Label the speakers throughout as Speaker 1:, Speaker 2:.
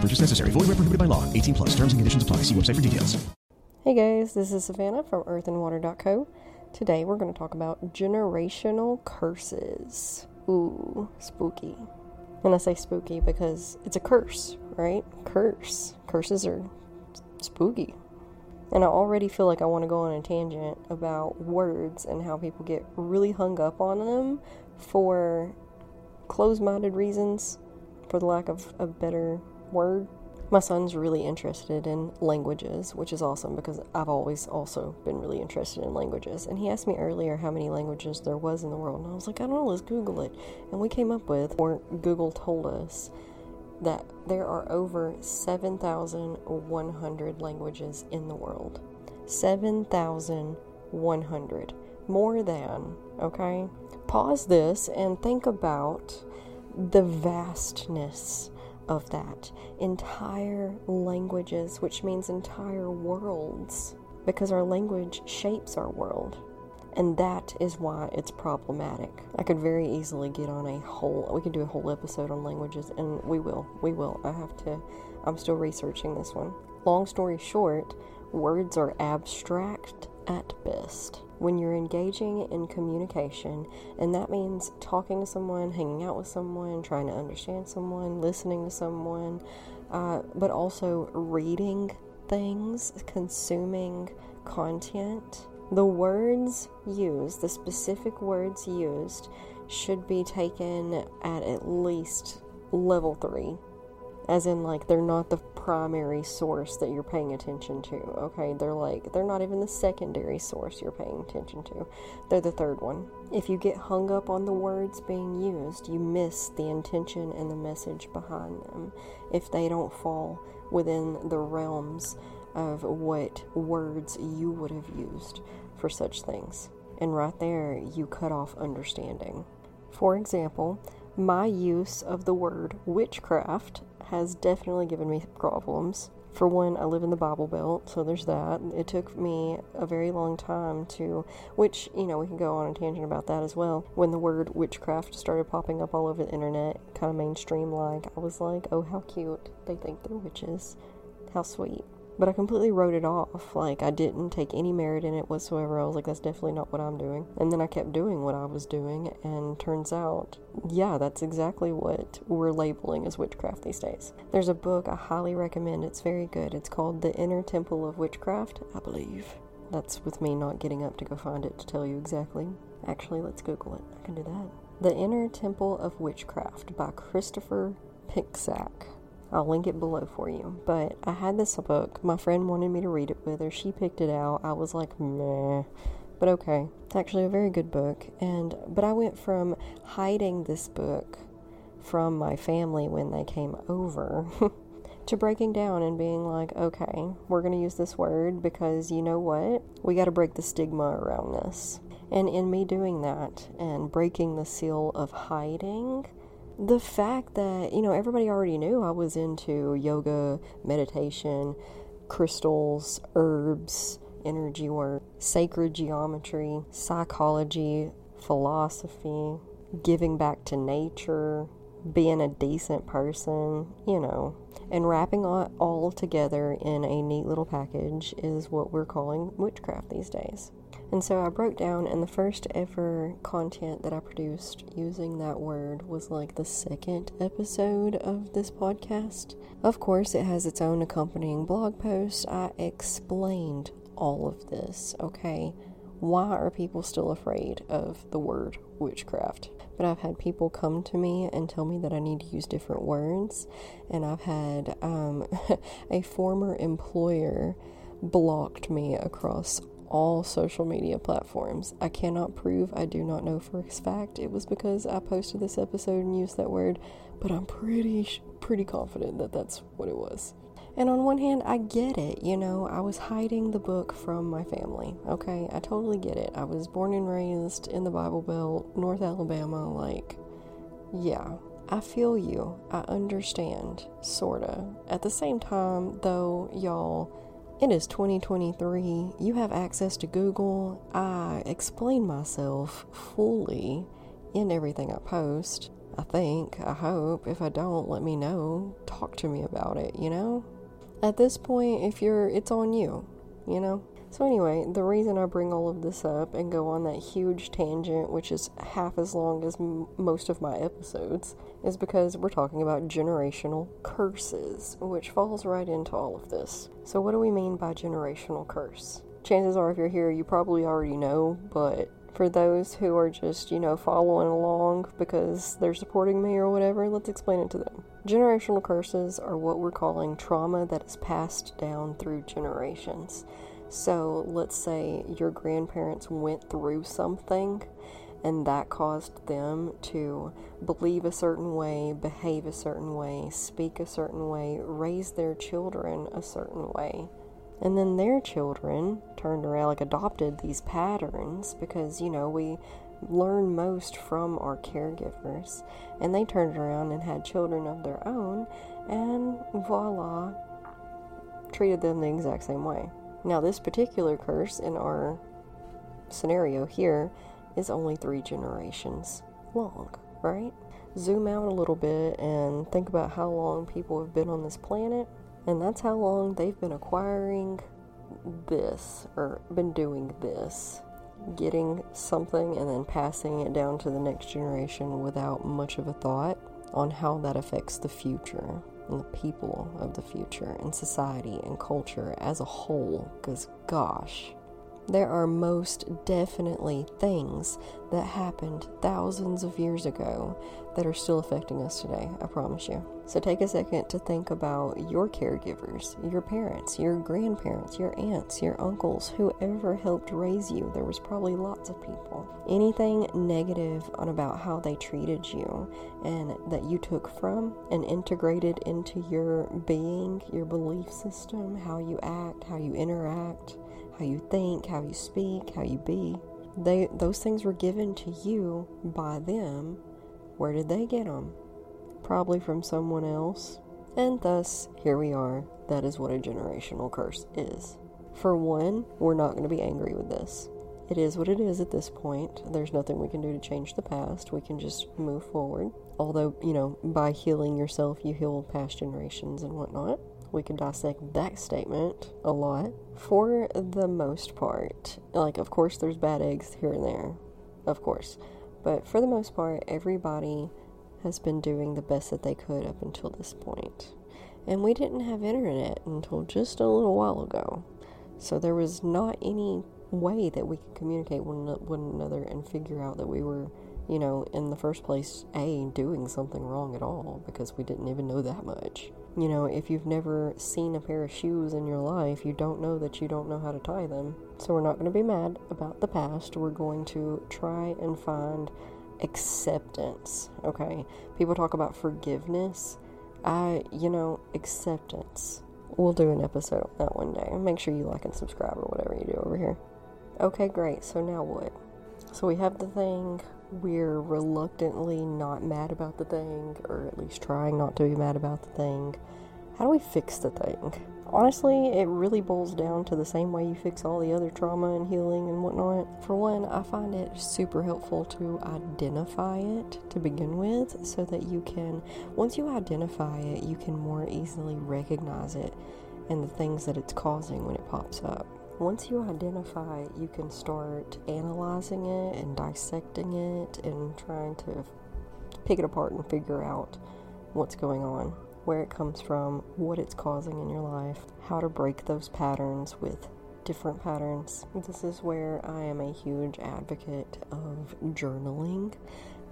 Speaker 1: Purchase necessary. Void where prohibited by law. 18 plus. Terms and conditions apply. See website for details.
Speaker 2: Hey guys, this is Savannah from earthandwater.co. Today we're going to talk about generational curses. Ooh, spooky. And I say spooky because it's a curse, right? Curse. Curses are spooky. And I already feel like I want to go on a tangent about words and how people get really hung up on them for closed minded reasons, for the lack of a better word. My son's really interested in languages, which is awesome because I've always also been really interested in languages. And he asked me earlier how many languages there was in the world, and I was like, I don't know, let's Google it. And we came up with, or Google told us, that there are over 7,100 languages in the world. 7,100. More than, okay? Pause this and think about the vastness of that. Entire languages, which means entire worlds, because our language shapes our world. And that is why it's problematic. I could very easily get on a whole, we could do a whole episode on languages, and we will. We will. I have to, I'm still researching this one. Long story short, words are abstract at best. When you're engaging in communication, and that means talking to someone, hanging out with someone, trying to understand someone, listening to someone, uh, but also reading things, consuming content the words used, the specific words used, should be taken at at least level three. As in, like, they're not the primary source that you're paying attention to, okay? They're like, they're not even the secondary source you're paying attention to. They're the third one. If you get hung up on the words being used, you miss the intention and the message behind them if they don't fall within the realms of what words you would have used for such things. And right there, you cut off understanding. For example, my use of the word witchcraft has definitely given me problems. For one, I live in the Bible Belt, so there's that. It took me a very long time to, which, you know, we can go on a tangent about that as well. When the word witchcraft started popping up all over the internet, kind of mainstream like, I was like, oh, how cute. They think they're witches. How sweet. But I completely wrote it off. Like, I didn't take any merit in it whatsoever. I was like, that's definitely not what I'm doing. And then I kept doing what I was doing, and turns out, yeah, that's exactly what we're labeling as witchcraft these days. There's a book I highly recommend. It's very good. It's called The Inner Temple of Witchcraft, I believe. That's with me not getting up to go find it to tell you exactly. Actually, let's Google it. I can do that. The Inner Temple of Witchcraft by Christopher Penczak. I'll link it below for you. But I had this book. My friend wanted me to read it with her. She picked it out. I was like, meh. But okay. It's actually a very good book. And but I went from hiding this book from my family when they came over to breaking down and being like, okay, we're going to use this word because you know what? We got to break the stigma around this. And in me doing that and breaking the seal of hiding, the fact that, you know, everybody already knew I was into yoga, meditation, crystals, herbs, energy work, sacred geometry, psychology, philosophy, giving back to nature, being a decent person, you know. And wrapping it all together in a neat little package is what we're calling witchcraft these days. And so I broke down, and the first ever content that I produced using that word was like the second episode of this podcast. Of course, it has its own accompanying blog post. I explained all of this, okay? Why are people still afraid of the word witchcraft? But I've had people come to me and tell me that I need to use different words, and I've had um, a former employer blocked me across all social media platforms. I cannot prove, I do not know for a fact it was because I posted this episode and used that word, but I'm pretty pretty confident that that's what it was. And on one hand, I get it, you know, I was hiding the book from my family. Okay, I totally get it. I was born and raised in the Bible Belt, North Alabama, like yeah, I feel you. I understand, sorta. At the same time, though, y'all, it is 2023. You have access to Google. I explain myself fully in everything I post. I think, I hope. If I don't, let me know. Talk to me about it, you know? At this point, if you're, it's on you, you know? So, anyway, the reason I bring all of this up and go on that huge tangent, which is half as long as m- most of my episodes, is because we're talking about generational curses, which falls right into all of this. So, what do we mean by generational curse? Chances are, if you're here, you probably already know, but for those who are just, you know, following along because they're supporting me or whatever, let's explain it to them. Generational curses are what we're calling trauma that is passed down through generations. So let's say your grandparents went through something and that caused them to believe a certain way, behave a certain way, speak a certain way, raise their children a certain way. And then their children turned around, like adopted these patterns because, you know, we learn most from our caregivers. And they turned around and had children of their own, and voila, treated them the exact same way. Now, this particular curse in our scenario here is only three generations long, right? Zoom out a little bit and think about how long people have been on this planet, and that's how long they've been acquiring this or been doing this. Getting something and then passing it down to the next generation without much of a thought on how that affects the future and the people of the future and society and culture as a whole. Because, gosh, there are most definitely things that happened thousands of years ago that are still affecting us today, I promise you. So take a second to think about your caregivers, your parents, your grandparents, your aunts, your uncles, whoever helped raise you. There was probably lots of people. Anything negative on about how they treated you and that you took from and integrated into your being, your belief system, how you act, how you interact, how you think, how you speak, how you be. They those things were given to you by them. Where did they get them? Probably from someone else. And thus, here we are. That is what a generational curse is. For one, we're not going to be angry with this. It is what it is at this point. There's nothing we can do to change the past. We can just move forward. Although, you know, by healing yourself, you heal past generations and whatnot. We can dissect that statement a lot. For the most part, like, of course, there's bad eggs here and there, of course. But for the most part, everybody has been doing the best that they could up until this point. And we didn't have internet until just a little while ago. So there was not any way that we could communicate with one another and figure out that we were, you know, in the first place, A, doing something wrong at all because we didn't even know that much. You know, if you've never seen a pair of shoes in your life, you don't know that you don't know how to tie them. So we're not going to be mad about the past. We're going to try and find acceptance, okay? People talk about forgiveness. I, you know, acceptance. We'll do an episode on that one day. Make sure you like and subscribe or whatever you do over here. Okay, great. So now what? So we have the thing. We're reluctantly not mad about the thing, or at least trying not to be mad about the thing. How do we fix the thing? Honestly, it really boils down to the same way you fix all the other trauma and healing and whatnot. For one, I find it super helpful to identify it to begin with so that you can, once you identify it, you can more easily recognize it and the things that it's causing when it pops up. Once you identify it, you can start analyzing it and dissecting it and trying to pick it apart and figure out what's going on where it comes from, what it's causing in your life, how to break those patterns with different patterns. This is where I am a huge advocate of journaling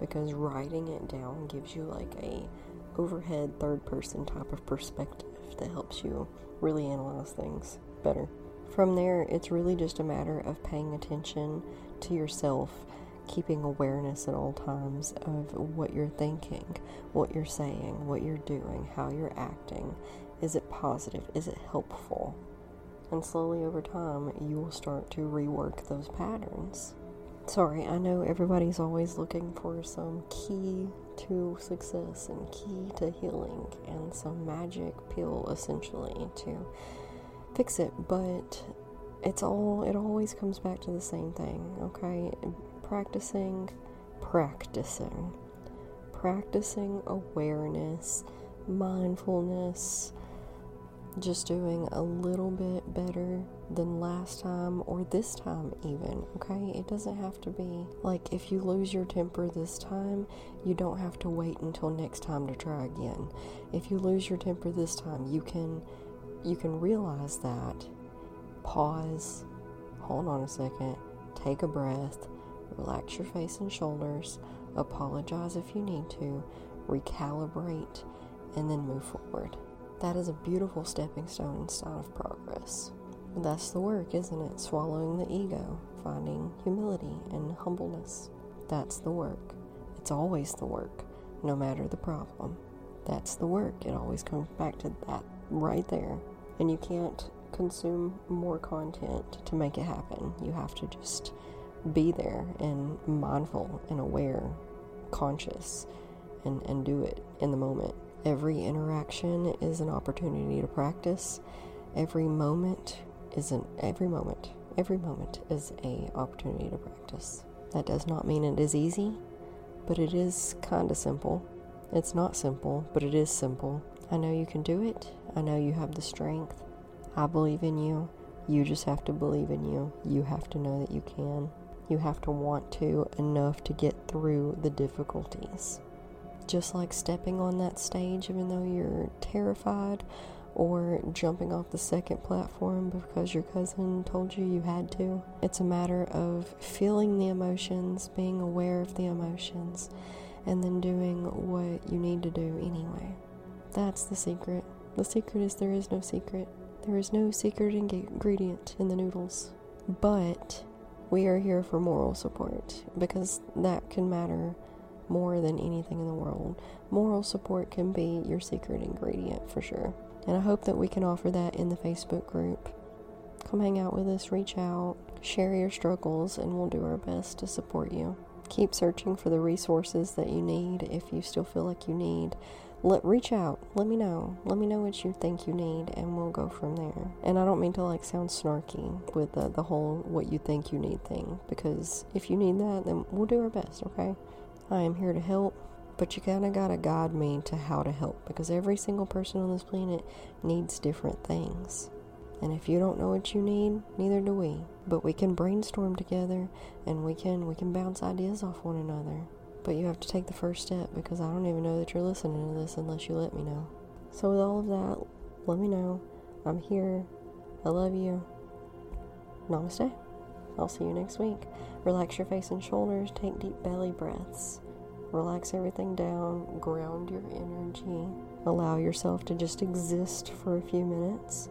Speaker 2: because writing it down gives you like a overhead third person type of perspective that helps you really analyze things better. From there, it's really just a matter of paying attention to yourself keeping awareness at all times of what you're thinking, what you're saying, what you're doing, how you're acting. Is it positive? Is it helpful? And slowly over time, you will start to rework those patterns. Sorry, I know everybody's always looking for some key to success and key to healing and some magic pill essentially to fix it, but it's all it always comes back to the same thing, okay? practicing, practicing, practicing awareness, mindfulness, just doing a little bit better than last time or this time, even. Okay, it doesn't have to be like if you lose your temper this time, you don't have to wait until next time to try again. If you lose your temper this time, you can you can realize that. Pause. Hold on a second. Take a breath relax your face and shoulders, apologize if you need to, recalibrate, and then move forward. That is a beautiful stepping stone sign of progress. That's the work, isn't it? Swallowing the ego, finding humility and humbleness. That's the work. It's always the work, no matter the problem. That's the work. It always comes back to that right there. And you can't consume more content to make it happen. You have to just be there and mindful and aware, conscious, and, and do it in the moment. Every interaction is an opportunity to practice. Every moment is an every moment. Every moment is a opportunity to practice. That does not mean it is easy, but it is kind of simple. It's not simple, but it is simple. I know you can do it. I know you have the strength. I believe in you. You just have to believe in you. You have to know that you can. You have to want to enough to get through the difficulties. Just like stepping on that stage, even though you're terrified, or jumping off the second platform because your cousin told you you had to. It's a matter of feeling the emotions, being aware of the emotions, and then doing what you need to do anyway. That's the secret. The secret is there is no secret. There is no secret ingredient in the noodles. But we are here for moral support because that can matter more than anything in the world. Moral support can be your secret ingredient for sure. And I hope that we can offer that in the Facebook group. Come hang out with us, reach out, share your struggles, and we'll do our best to support you. Keep searching for the resources that you need if you still feel like you need. Let reach out. Let me know. Let me know what you think you need and we'll go from there. And i don't mean to like sound snarky with the, the whole what you think you need thing because if you need that then we'll do our best okay? I am here to help but you kind of gotta guide me to how to help because every single person on this planet needs different things and if you don't know what you need neither do we but we can brainstorm together and we can we can bounce ideas off one another but you have to take the first step because I don't even know that you're listening to this unless you let me know. So, with all of that, let me know. I'm here. I love you. Namaste. I'll see you next week. Relax your face and shoulders. Take deep belly breaths. Relax everything down. Ground your energy. Allow yourself to just exist for a few minutes.